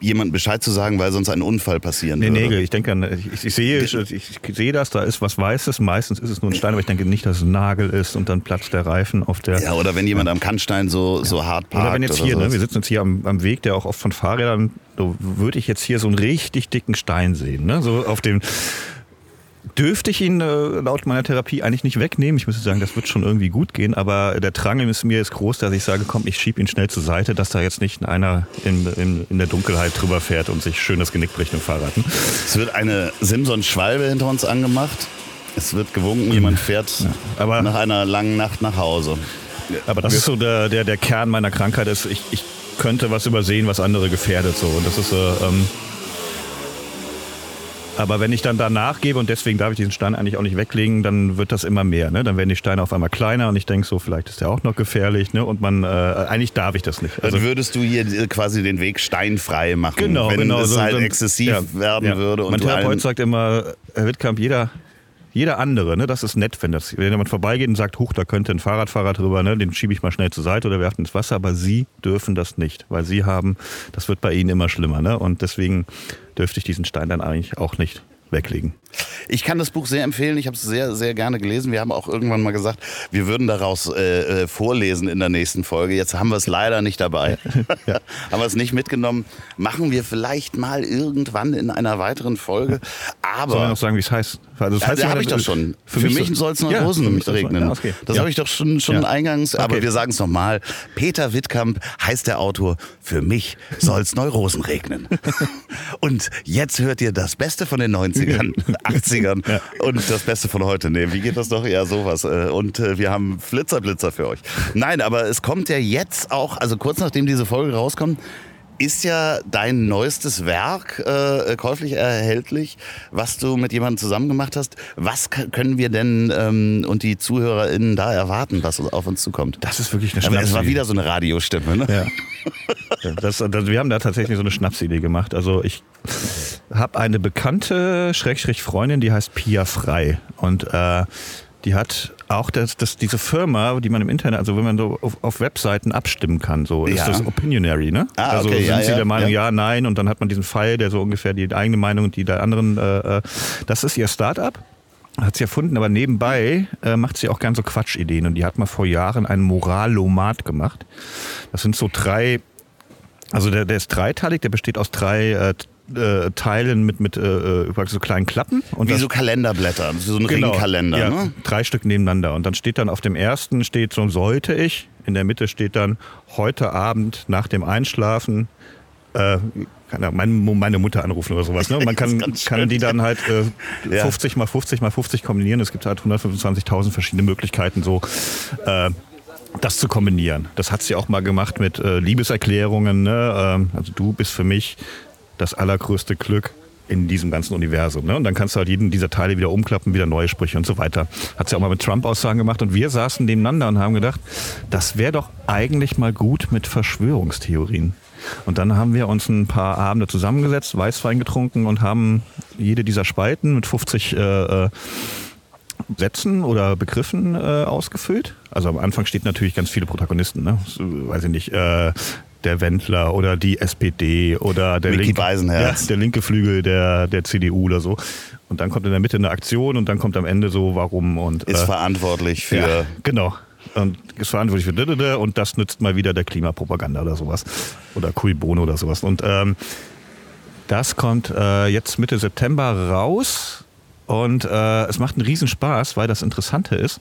jemandem Bescheid zu sagen, weil sonst ein Unfall passieren nee, würde. Nägel. Ich denke, ich, ich, sehe, ich, ich, sehe das, da ist was Weißes. Meistens ist es nur ein Stein, aber ich denke nicht, dass es ein Nagel ist und dann platzt der Reifen auf der. Ja, oder wenn jemand am Kannstein so, ja. so hart parkt. Oder wenn jetzt hier, ne, wir sitzen jetzt hier am, am Weg, der auch oft von Fahrrädern, so würde ich jetzt hier so einen richtig dicken Stein sehen, ne? So auf dem dürfte ich ihn äh, laut meiner Therapie eigentlich nicht wegnehmen. Ich müsste sagen, das wird schon irgendwie gut gehen, aber der Drang ist mir ist groß, dass ich sage, komm, ich schieb ihn schnell zur Seite, dass da jetzt nicht einer in, in, in der Dunkelheit drüber fährt und sich schön das Genick bricht im Fahrrad. Ne? Es wird eine Simson-Schwalbe hinter uns angemacht. Es wird gewunken, jemand fährt Ja, aber- nach einer langen Nacht nach Hause. Aber das ist so der, der, der Kern meiner Krankheit, ist, ich, ich könnte was übersehen, was andere gefährdet. So. Und das ist, äh, ähm, aber wenn ich dann danach gebe und deswegen darf ich diesen Stein eigentlich auch nicht weglegen, dann wird das immer mehr. Ne? Dann werden die Steine auf einmal kleiner und ich denke so, vielleicht ist der auch noch gefährlich. Ne? Und man, äh, eigentlich darf ich das nicht. Also Also würdest du hier äh, quasi den Weg steinfrei machen, genau, wenn genau. es so- halt dann- exzessiv ja, werden ja. würde. Und mein Therapeut sagt immer, Herr Wittkamp, jeder, jeder andere, ne, das ist nett, wenn, das, wenn jemand vorbeigeht und sagt, huch, da könnte ein Fahrradfahrer drüber, ne, den schiebe ich mal schnell zur Seite oder werfe ins Wasser, aber Sie dürfen das nicht, weil Sie haben, das wird bei Ihnen immer schlimmer. Ne? Und deswegen dürfte ich diesen Stein dann eigentlich auch nicht weglegen. Ich kann das Buch sehr empfehlen. Ich habe es sehr, sehr gerne gelesen. Wir haben auch irgendwann mal gesagt, wir würden daraus äh, äh, vorlesen in der nächsten Folge. Jetzt haben wir es leider nicht dabei. haben wir es nicht mitgenommen. Machen wir vielleicht mal irgendwann in einer weiteren Folge. Aber Sollen wir noch sagen, wie es heißt? Also, das heißt ja, habe ich doch schon. Für, mich so- soll es noch Ja, Rosen mich regnen. Ja, okay. Das habe ich doch schon, schon eingangs. Aber Okay. wir sagen es nochmal. Peter Wittkamp heißt der Autor. Für mich soll es Neurosen regnen. und jetzt hört ihr das Beste von den 90ern, 80ern und das Beste von heute. Nee, wie geht das doch? Ja, sowas. Äh, Und äh, wir haben Flitzerblitzer für euch. Nein, aber es kommt ja jetzt auch, also kurz nachdem diese Folge rauskommt, ist ja dein neuestes Werk äh, käuflich erhältlich, was du mit jemandem zusammen gemacht hast. Was können wir denn ähm, und die ZuhörerInnen da erwarten, was auf uns zukommt? Das ist wirklich eine Aber es war Schnapsidee. wieder so eine Radiostimme, ne? Ja. Das, das, wir haben da tatsächlich so eine Schnapsidee gemacht. Also ich habe eine bekannte Schrägstrich Freundin, die heißt Pia Frei und äh, die hat auch das, das, diese Firma, die man im Internet, also wenn man so auf, auf Webseiten abstimmen kann, so ist Ja. das Opinionary, ne? Ah, also okay, sind ja, sie ja, der Meinung, ja. nein, und dann hat man diesen Pfeil, der so ungefähr die eigene Meinung und die der anderen, äh, äh, das ist ihr Startup. Hat sie erfunden, aber nebenbei äh, macht sie auch gern so Quatschideen. Und die hat mal vor Jahren ein Moralomat gemacht. Das sind so drei also der, der ist dreiteilig, der besteht aus drei äh, äh, Teilen mit, mit äh, äh, so kleinen Klappen. Und Wie das- so Kalenderblätter, so ein Genau, Ringkalender, ja, ne? Drei Stück nebeneinander. Und dann steht dann auf dem ersten steht so sollte ich. In der Mitte steht dann heute Abend nach dem Einschlafen. Äh, kann meine, meine Mutter anrufen oder sowas. Ne? Man kann, kann die dann halt äh, Ja. 50 mal 50 mal 50 kombinieren. Es gibt halt 125.000 verschiedene Möglichkeiten, so äh, das zu kombinieren. Das hat sie auch mal gemacht mit äh, Liebeserklärungen. Ne? Ähm, also du bist für mich das allergrößte Glück in diesem ganzen Universum. Ne? Und dann kannst du halt jeden dieser Teile wieder umklappen, wieder neue Sprüche und so weiter. Hat sie auch mal mit Trump-Aussagen gemacht und wir saßen nebeneinander und haben gedacht, das wäre doch eigentlich mal gut mit Verschwörungstheorien. Und dann haben wir uns ein paar Abende zusammengesetzt, Weißwein getrunken und haben jede dieser Spalten mit 50 äh, äh, Sätzen oder Begriffen äh, ausgefüllt. Also am Anfang steht natürlich ganz viele Protagonisten, ne? Weiß ich nicht, äh, der Wendler oder die SPD oder der, linke, ja, der linke Flügel der, der CDU oder so. Und dann kommt in der Mitte eine Aktion und dann kommt am Ende so, warum und Ist äh, verantwortlich für. ja, genau. Und ist verantwortlich für didede und das nützt mal wieder der Klimapropaganda oder sowas. Oder Cui Bono oder sowas. Und ähm, das kommt äh, jetzt Mitte September raus und äh, es macht einen Riesenspaß, weil das Interessante ist,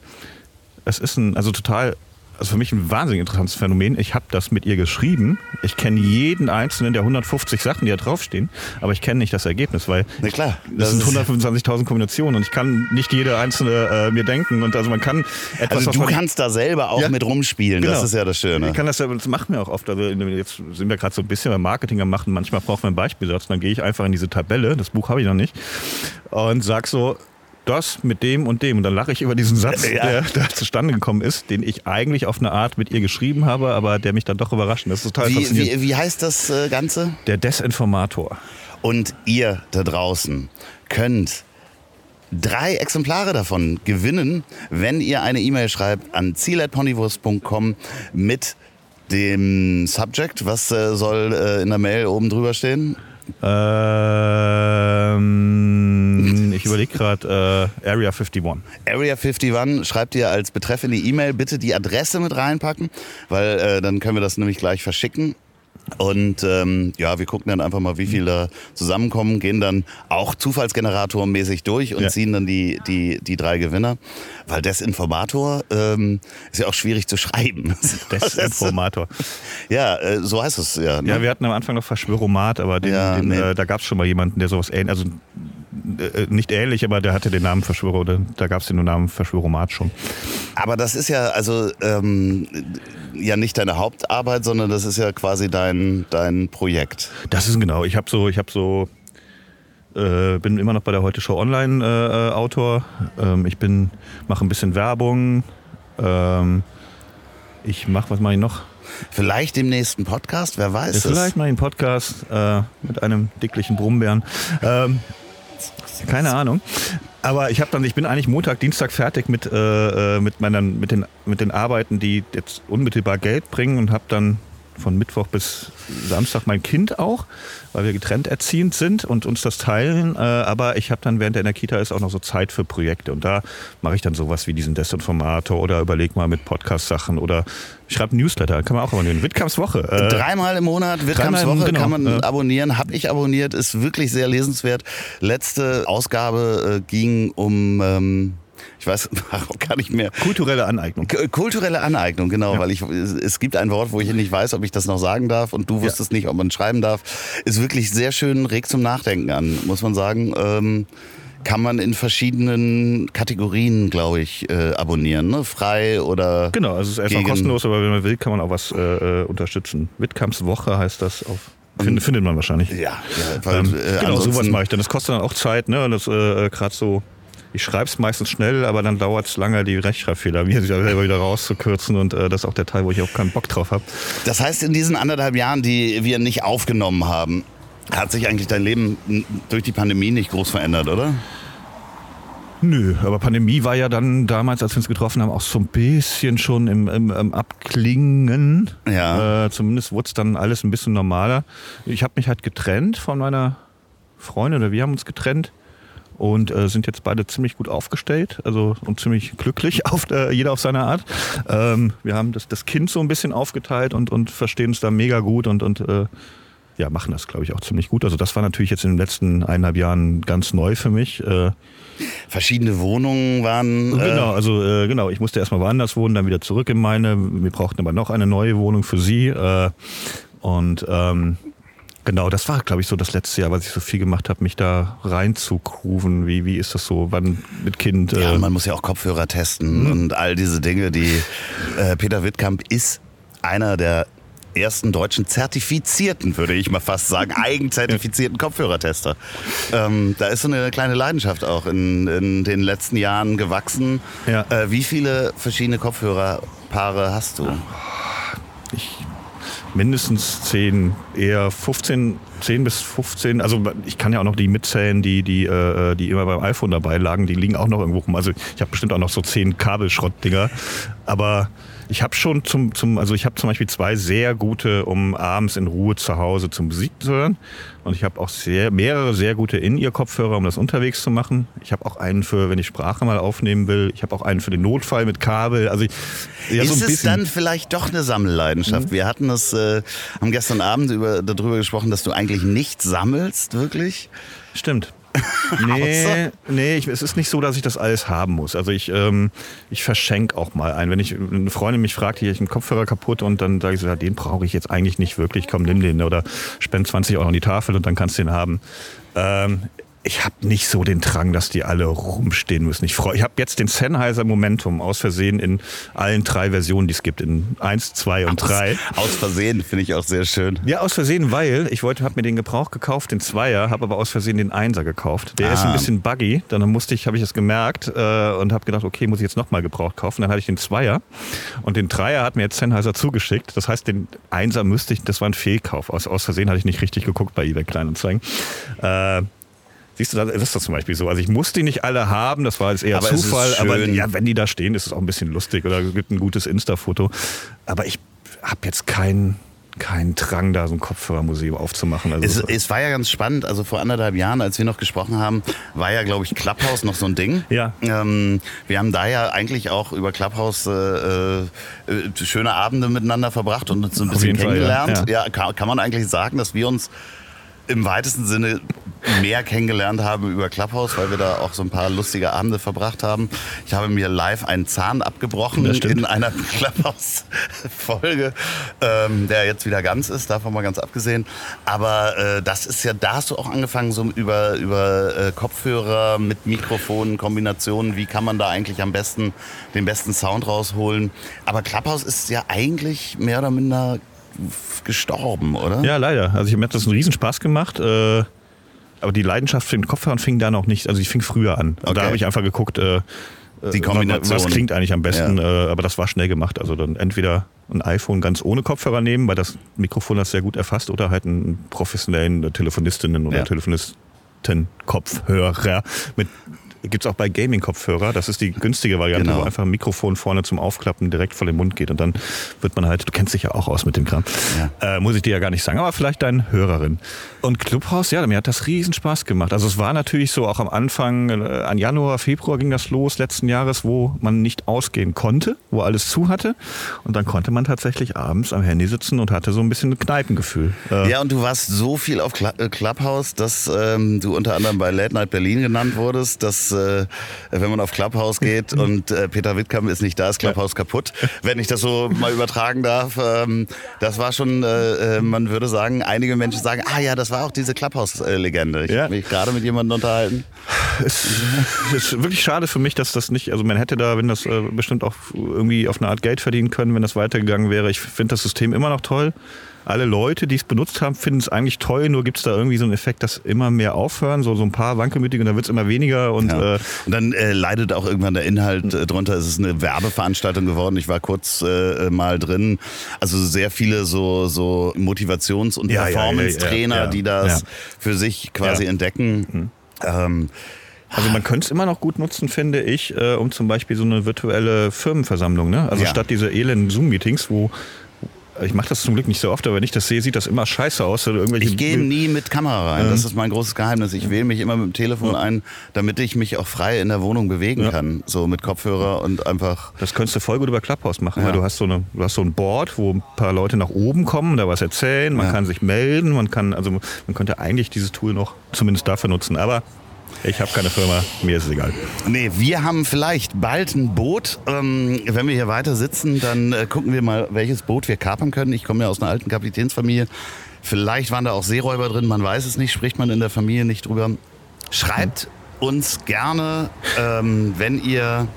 es ist ein, also total, also für mich ein wahnsinnig interessantes Phänomen. Ich habe das mit ihr geschrieben. Ich kenne jeden einzelnen der 150 Sachen, die da draufstehen, aber ich kenne nicht das Ergebnis, weil Na klar, das, das sind ist- 125.000 Kombinationen und ich kann nicht jede einzelne äh, mir denken und also man kann etwas, Also du man kannst da selber auch Ja. mit rumspielen, das Genau. ist ja das Schöne. ich kann das ja, das machen wir auch oft. Also jetzt sind wir gerade so ein bisschen beim Marketing am machen. Manchmal braucht man einen Beispielsatz. Dann gehe ich einfach in diese Tabelle, das Buch habe ich noch nicht, und sag so, das mit dem und dem. Und dann lache ich über diesen Satz, Ja. der da zustande gekommen ist, den ich eigentlich auf eine Art mit ihr geschrieben habe, aber der mich dann doch überrascht. Das ist total Wie, wie, wie heißt das äh, Ganze? Der Desinformator. Und ihr da draußen könnt drei Exemplare davon gewinnen, wenn ihr eine E-Mail schreibt an ziel.ponywurst.com mit dem Subject. Was äh, soll äh, in der Mail oben drüber stehen? Ähm, ich überlege gerade äh, Area 51. Area 51 schreibt ihr als Betreff in die E-Mail bitte die Adresse mit reinpacken, weil äh, dann können wir das nämlich gleich verschicken. Und ähm, ja, wir gucken dann einfach mal, wie viele da zusammenkommen, gehen dann auch Zufallsgenerator-mäßig durch und Ja. ziehen dann die, die, die drei Gewinner. Weil Desinformator ähm, ist ja auch schwierig zu schreiben. Desinformator. Ja, äh, so heißt es ja. Ne? Ja, wir hatten am Anfang noch Verschwöromat, aber den, Ja, den, nee. äh, da gab es schon mal jemanden, der sowas ähnlich, also äh, nicht ähnlich, aber der hatte den Namen Verschwörer, oder da gab es den Namen Verschwöromat schon. Aber das ist ja also ähm, ja nicht deine Hauptarbeit, sondern das ist ja quasi dein, dein Projekt. Das ist genau. Ich habe so, ich habe so, äh, bin immer noch bei der Heute Show Online äh, äh, Autor. Ähm, ich bin, mache ein bisschen Werbung. Ähm, ich mache, was mache ich noch? Vielleicht im nächsten Podcast, wer weiß es. Vielleicht mache ich einen Podcast äh, mit einem dicklichen Brummbären. Ähm, keine Ahnung. Aber ich habe dann, ich bin eigentlich Montag, Dienstag fertig mit, äh, äh, mit, meinen, mit, den, mit den Arbeiten, die jetzt unmittelbar Geld bringen und habe dann von Mittwoch bis Samstag mein Kind auch, weil wir getrennt erziehend sind und uns das teilen. Äh, aber ich habe dann während der in der Kita ist auch noch so Zeit für Projekte und da mache ich dann sowas wie diesen Desinformator oder überleg mal mit Podcast-Sachen oder schreibe Newsletter, kann man auch abonnieren. Wittkamps Woche. Äh, Dreimal im Monat, Dreimal im- Wittkamps Woche, genau, kann man ja. abonnieren. Hab ich abonniert, ist wirklich sehr lesenswert. Letzte Ausgabe äh, ging um, ähm, ich weiß auch gar nicht mehr, kulturelle Aneignung. K- Kulturelle Aneignung, genau, Ja. weil ich es gibt ein Wort, wo ich nicht weiß, ob ich das noch sagen darf und du wusstest nicht, ob man schreiben darf. Ist wirklich sehr schön, regt zum Nachdenken an, muss man sagen. Ähm, kann man in verschiedenen Kategorien, glaube ich, äh, abonnieren, ne? Frei oder Genau, also es ist erstmal Gegen- kostenlos, aber wenn man will, kann man auch was äh, äh, unterstützen. Wittkamps Woche heißt das auf. Find, findet man wahrscheinlich. ja, ja weil, Ähm, äh, genau, sowas mache ich dann. Das kostet dann auch Zeit, ne? Und das äh, gerade so. Ich schreibe es meistens schnell, aber dann dauert es lange, die Rechtschreibfehler mir selber wieder rauszukürzen und äh, das ist auch der Teil, wo ich auch keinen Bock drauf habe. Das heißt, in diesen anderthalb Jahren, die wir nicht aufgenommen haben, hat sich eigentlich dein Leben durch die Pandemie nicht groß verändert, oder? Nö, aber Pandemie war ja dann damals, als wir uns getroffen haben, auch so ein bisschen schon im, im, im Abklingen. Ja. Äh, zumindest wurde es dann alles ein bisschen normaler. Ich habe mich halt getrennt von meiner Freundin, oder wir haben uns getrennt und äh, sind jetzt beide ziemlich gut aufgestellt, also und ziemlich glücklich, auf, äh, jeder auf seine Art. Ähm, wir haben das, das Kind so ein bisschen aufgeteilt und, und verstehen uns da mega gut und, und äh, ja, machen das, glaube ich, auch ziemlich gut. Also das war natürlich jetzt in den letzten eineinhalb Jahren ganz neu für mich. Äh, Verschiedene Wohnungen waren. äh, Genau, also äh, genau, ich musste erstmal woanders wohnen, dann wieder zurück in meine. Wir brauchten aber noch eine neue Wohnung für sie. Äh, und ähm, genau, das war, glaube ich, so das letzte Jahr, was ich so viel gemacht habe, mich da reinzugrooven. Wie, wie ist das so, wann mit Kind? Ja, äh, man muss ja auch Kopfhörer testen Mhm. und all diese Dinge, die äh, Peter Wittkamp ist einer der ersten deutschen zertifizierten, würde ich mal fast sagen, eigenzertifizierten Kopfhörertester. Ähm, da ist so eine kleine Leidenschaft auch in, in den letzten Jahren gewachsen. Ja. Äh, wie viele verschiedene Kopfhörerpaare hast du? ich, mindestens 10, eher 15, 10 bis 15. Also ich kann ja auch noch die mitzählen, die, die, äh, die immer beim iPhone dabei lagen. Die liegen auch noch irgendwo rum. Also ich habe bestimmt auch noch so 10 Kabelschrottdinger. Aber ich habe schon zum, zum, also ich habe zum Beispiel zwei sehr gute, um abends in Ruhe zu Hause zum Musik zu hören. Und ich habe auch sehr, mehrere sehr gute In-Ear-Kopfhörer, um das unterwegs zu machen. Ich habe auch einen für, wenn ich Sprache mal aufnehmen will. Ich habe auch einen für den Notfall mit Kabel. Also ich, ja, so ist ein es dann vielleicht doch eine Sammelleidenschaft? Wir hatten das, äh, haben gestern Abend über, darüber gesprochen, dass du eigentlich nicht sammelst, wirklich. Stimmt. Nee, nee ich, es ist nicht so, dass ich das alles haben muss. Also ich, ähm, ich verschenke auch mal einen. Wenn ich eine Freundin mich fragt, hier ich einen Kopfhörer kaputt und dann sage ich so, ja, den brauche ich jetzt eigentlich nicht wirklich, komm, nimm den oder spend 20 Euro an die Tafel und dann kannst du den haben. Ähm, ich habe nicht so den Drang, dass die alle rumstehen müssen. Ich freue, ich habe jetzt den Sennheiser Momentum aus Versehen in allen drei Versionen, die es gibt, in 1, 2 und 3. Aus Versehen finde ich auch sehr schön. Ja, aus Versehen, weil ich wollte, habe mir den Gebrauch gekauft, den Zweier, habe aber aus Versehen den Einser gekauft. Der ist Ah. ein bisschen buggy. Dann musste ich, habe ich das gemerkt äh, und habe gedacht, okay, muss ich jetzt nochmal Gebrauch kaufen. Dann hatte ich den Zweier und den Dreier hat mir jetzt Sennheiser zugeschickt. Das heißt, den Einser müsste ich, das war ein Fehlkauf. Aus, aus Versehen hatte ich nicht richtig geguckt bei eBay Kleinanzeigen. Äh, Siehst du, das ist das zum Beispiel so. Also ich muss die nicht alle haben, das war jetzt eher Aber Zufall. Aber ja, wenn die da stehen, ist es auch ein bisschen lustig oder gibt ein gutes Insta-Foto. Aber ich habe jetzt keinen keinen Drang, da so ein Kopfhörermuseum aufzumachen. Also Es, es war ja ganz spannend, also vor anderthalb Jahren, als wir noch gesprochen haben, war ja, glaube ich, Clubhouse noch so ein Ding. Ja. Ähm, wir haben da ja eigentlich auch über Clubhouse äh, äh, schöne Abende miteinander verbracht und uns so ein bisschen jeden Fall, kennengelernt. Ja. Ja, kann, kann man eigentlich sagen, dass wir uns im weitesten Sinne mehr kennengelernt haben über Clubhouse, weil wir da auch so ein paar lustige Abende verbracht haben. Ich habe mir live einen Zahn abgebrochen in einer Clubhouse-Folge, ähm, der jetzt wieder ganz ist, davon mal ganz abgesehen. Aber äh, das ist ja, da hast du auch angefangen, so über, über äh, Kopfhörer mit Mikrofonen, Kombinationen, wie kann man da eigentlich am besten den besten Sound rausholen. Aber Clubhouse ist ja eigentlich mehr oder minder gestorben, oder? Ja, leider. Also ich, mir hat das einen Riesenspaß gemacht. Äh, aber die Leidenschaft für den Kopfhörern fing da noch nicht. Also ich fing früher an. Und Okay. Da habe ich einfach geguckt, äh, Die Kombination. Was klingt eigentlich am besten, äh, aber das war schnell gemacht. Also dann entweder ein iPhone ganz ohne Kopfhörer nehmen, weil das Mikrofon das sehr gut erfasst, oder halt einen professionellen äh, Telefonistinnen oder Ja. Telefonisten-Kopfhörer mit Gibt's auch bei Gaming-Kopfhörer. Das ist die günstige Variante, Genau. wo einfach ein Mikrofon vorne zum Aufklappen direkt vor den Mund geht. Und dann wird man halt, du kennst dich ja auch aus mit dem Kram. Äh, muss ich dir ja gar nicht sagen, aber vielleicht deine Hörerin. Und Clubhouse, ja, mir hat das riesen Spaß gemacht. Also es war natürlich so auch am Anfang, äh, an Januar, Februar ging das los letzten Jahres, wo man nicht ausgehen konnte, wo alles zu hatte. Und dann konnte man tatsächlich abends am Handy sitzen und hatte so ein bisschen ein Kneipengefühl. Äh, Ja, und du warst so viel auf äh, Clubhouse, dass ähm, du unter anderem bei Late Night Berlin genannt wurdest, dass äh, wenn man auf Clubhouse geht und äh, Peter Wittkamp ist nicht da, ist Clubhouse kaputt. Wenn ich das so mal übertragen darf, ähm, das war schon, äh, äh, man würde sagen, einige Menschen sagen, ah ja, das war auch diese Clubhouse-Legende. Ich Ja. habe mich gerade mit jemandem unterhalten. Es ist wirklich schade für mich, dass das nicht, also man hätte da, wenn das äh, bestimmt auch irgendwie auf eine Art Geld verdienen können, wenn das weitergegangen wäre. Ich finde das System immer noch toll. Alle Leute, die es benutzt haben, finden es eigentlich toll, nur gibt es da irgendwie so einen Effekt, dass immer mehr aufhören, so, so ein paar wankelmütige und dann wird es immer weniger und Ja. äh, Und dann äh, leidet auch irgendwann der Inhalt äh, drunter. Es ist eine Werbeveranstaltung geworden. Ich war kurz äh, mal drin. Also sehr viele so, so Motivations- und Ja, Performance-Trainer, ja, die das. Mhm. für sich quasi entdecken. Ähm, Also man könnte es immer noch gut nutzen, finde ich, äh, um zum Beispiel so eine virtuelle Firmenversammlung. Ne? Also Ja. statt diese elenden Zoom-Meetings, wo ich mache das zum Glück nicht so oft, aber wenn ich das sehe, sieht das immer scheiße aus. Oder irgendwelche ich gehe nie mit Kamera rein. Ähm. Das ist mein großes Geheimnis. Ich wähle mich immer mit dem Telefon ein, damit ich mich auch frei in der Wohnung bewegen Ja. kann. So mit Kopfhörer und einfach. Das könntest du voll gut über Clubhouse machen, Ja. weil du hast so eine, du hast so ein Board, wo ein paar Leute nach oben kommen, da was erzählen, man Ja. kann sich melden, man kann, also man könnte eigentlich dieses Tool noch zumindest dafür nutzen. Aber ich habe keine Firma, mir ist es egal. Nee, wir haben vielleicht bald ein Boot. Ähm, wenn wir hier weiter sitzen, dann äh, gucken wir mal, welches Boot wir kapern können. Ich komme ja aus einer alten Kapitänsfamilie. Vielleicht waren da auch Seeräuber drin, man weiß es nicht, spricht man in der Familie nicht drüber. Schreibt uns gerne, ähm, wenn ihr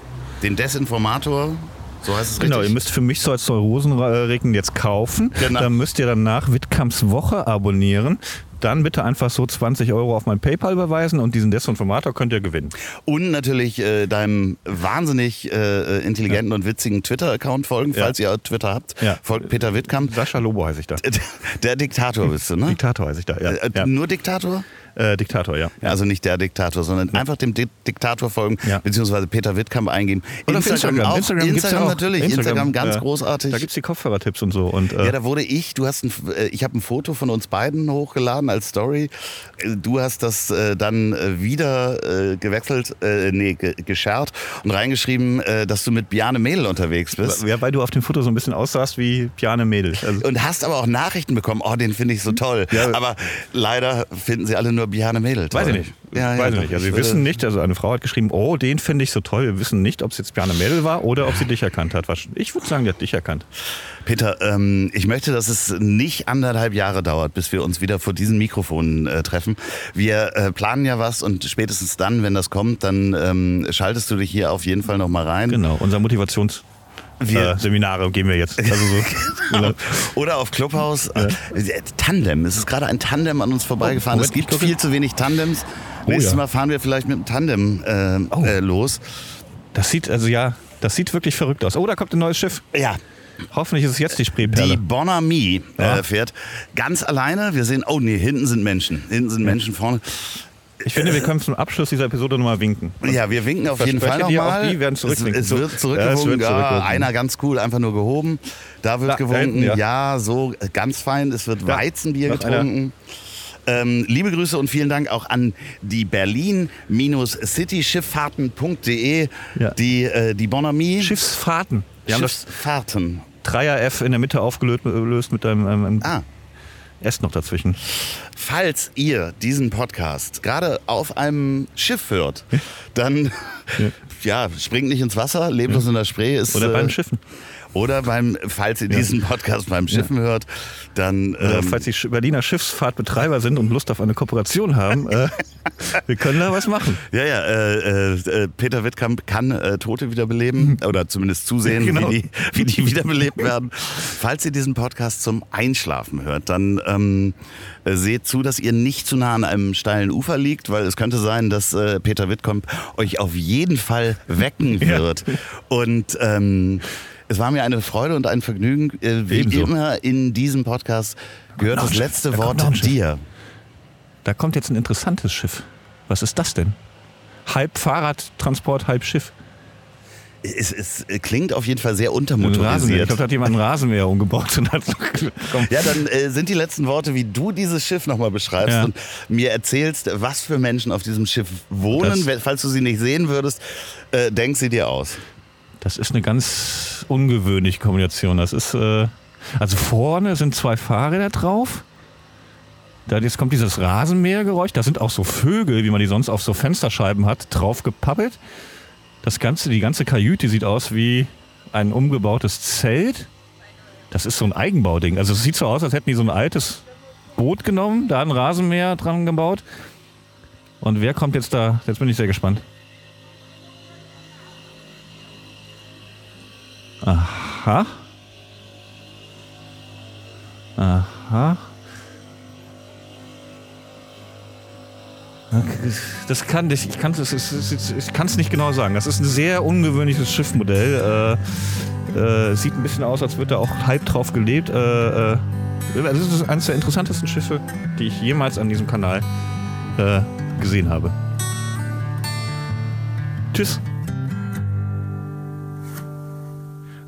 den Desinformator, so heißt es Genau, richtig? ihr müsst für mich so als Neurosenregen jetzt kaufen. Genau. Dann müsst ihr danach Wittkamps Woche abonnieren. Dann bitte einfach so 20 Euro auf mein PayPal überweisen und diesen Desinformator könnt ihr gewinnen. Und natürlich äh, deinem wahnsinnig äh, intelligenten und witzigen Twitter-Account folgen, Ja. falls ihr Twitter habt. Ja. Folgt Peter Wittkamp. Sascha Lobo heiße ich da. Der Diktator bist du, ne? Diktator heiße ich da, ja. Äh, ja. Nur Diktator? Äh, Diktator, ja. ja. Also nicht der Diktator, sondern einfach dem Di Diktator folgen, Ja. beziehungsweise Peter Wittkamp eingeben. Und auf Instagram. auch. Instagram, gibt's ja auch. natürlich. Instagram, ganz ja. großartig. Da gibt's die Kopfhörertipps und so. Und, äh, ja, da wurde ich, du hast ein, äh, ich habe ein Foto von uns beiden hochgeladen als Story. Äh, Du hast das äh, dann äh, wieder äh, gewechselt, äh, nee, ge geschert und reingeschrieben, äh, dass du mit Bjarne Mädel unterwegs bist. ja, weil du auf dem Foto so ein bisschen aussahst wie Piane Mädel. Also, Und hast aber auch Nachrichten bekommen, oh, den finde ich so toll. Ja. aber leider finden sie alle nur Bjarne Mädel weiß ich nicht. Ja, ja, weiß ich nicht. Also wir wissen nicht, also eine Frau hat geschrieben, oh, den finde ich so toll. Wir wissen nicht, ob es jetzt Piane Mädel war oder ob sie dich erkannt hat. Ich würde sagen, die hat dich erkannt. Peter, ähm, ich möchte, dass es nicht anderthalb Jahre dauert, bis wir uns wieder vor diesen Mikrofonen äh, treffen. Wir äh, planen ja was und spätestens dann, wenn das kommt, dann ähm, schaltest du dich hier auf jeden Fall noch mal rein. Genau, unser Motivations... Wir- äh, Seminare geben wir jetzt. Also so, Genau. Oder auf Clubhouse. Äh, Tandem. Es ist gerade ein Tandem an uns vorbeigefahren. Oh, es gibt viel zu wenig Tandems. Nächstes ja. Mal fahren wir vielleicht mit dem Tandem äh, Oh. äh, los. Das sieht, also ja, das sieht wirklich verrückt aus. Oh, da kommt ein neues Schiff. Ja, Hoffentlich ist es jetzt die Die Spreeperle. Bonami Ja. äh, fährt ganz alleine. Wir sehen, oh nee, hinten sind Menschen. Hinten sind Menschen vorne. Ich finde, wir können zum Abschluss dieser Episode nochmal winken. Ja, wir winken auf jeden Fall nochmal. die werden Es, zurückwinken. es wird So- zurückgewogen. Ja, es wird Ja, zurückgewogen. einer ganz cool, einfach nur gehoben. Da wird Da- gewunken. hinten, ja. ja. so ganz fein. Es wird Ja, Weizenbier getrunken. Ähm, liebe Grüße und vielen Dank auch an die Berlin-Cityschifffahrten.de, Ja. die, äh, die Bonamie. Schiffsfahrten. Wir Schiffsfahrten. Dreier-F in der Mitte aufgelöst gelöst mit einem, einem, einem Ah, S noch dazwischen. falls ihr diesen Podcast gerade auf einem Schiff hört, dann ja. springt nicht ins Wasser, lebt uns in der Spree. Ist, Oder beim äh, Schiffen. Oder beim, falls ihr diesen Podcast beim Schiffen hört, dann Oder ähm, falls die Berliner Schiffsfahrtbetreiber sind und Lust auf eine Kooperation haben, äh, wir können da was machen. ja, ja, äh, äh, Peter Wittkamp kann äh, Tote wiederbeleben oder zumindest zusehen, Genau. wie, die, wie die wiederbelebt werden. Falls ihr diesen Podcast zum Einschlafen hört, dann ähm, äh, seht zu, dass ihr nicht zu nah an einem steilen Ufer liegt, weil es könnte sein, dass äh, Peter Wittkamp euch auf jeden Fall wecken Ja. wird. Und ähm, es war mir eine Freude und ein Vergnügen. Äh, wie Ebenso. immer in diesem Podcast gehört das ein letzte Da Wort ein dir. Da kommt jetzt ein interessantes Schiff. Was ist das denn? Halb Fahrradtransport, halb Schiff. Es, es klingt auf jeden Fall sehr Ein Rasenmäher. Ich untermotorisiert. glaube, da hat jemand einen Rasenmäher umgebaut und hat. Ja, dann äh, sind die letzten Worte, wie du dieses Schiff nochmal beschreibst Ja. und mir erzählst, was für Menschen auf diesem Schiff wohnen. Das- Falls du sie nicht sehen würdest, äh, denk sie dir aus. Das ist eine ganz ungewöhnliche Kombination. Das ist, äh, also vorne sind zwei Fahrräder drauf. Da jetzt kommt dieses Rasenmähergeräusch. Da sind auch so Vögel, wie man die sonst auf so Fensterscheiben hat, drauf gepappelt. Das ganze, die ganze Kajüte sieht aus wie ein umgebautes Zelt. Das ist so ein Eigenbauding. Also es sieht so aus, als hätten die so ein altes Boot genommen, da ein Rasenmäher dran gebaut. Und wer kommt jetzt da? Jetzt bin ich sehr gespannt. Aha. Aha. Das kann ich, ich kann es, nicht genau sagen. Das ist ein sehr ungewöhnliches Schiffmodell. Äh, äh, sieht ein bisschen aus, als wird da auch halb drauf gelebt. Äh, äh, das ist eines der interessantesten Schiffe, die ich jemals an diesem Kanal äh, gesehen habe. Tschüss.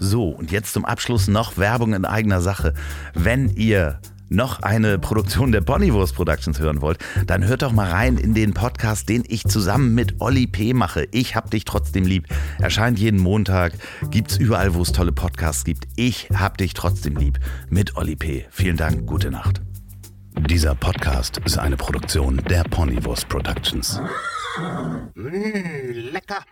So, und jetzt zum Abschluss noch Werbung in eigener Sache. Wenn ihr noch eine Produktion der Bonnywurst Productions hören wollt, dann hört doch mal rein in den Podcast, den ich zusammen mit Olli P. mache. Ich hab dich trotzdem lieb. Erscheint jeden Montag, gibt's überall, wo es tolle Podcasts gibt. Ich hab dich trotzdem lieb mit Olli P. Vielen Dank, gute Nacht. Dieser Podcast ist eine Produktion der Ponywurst Productions. Mmh, lecker.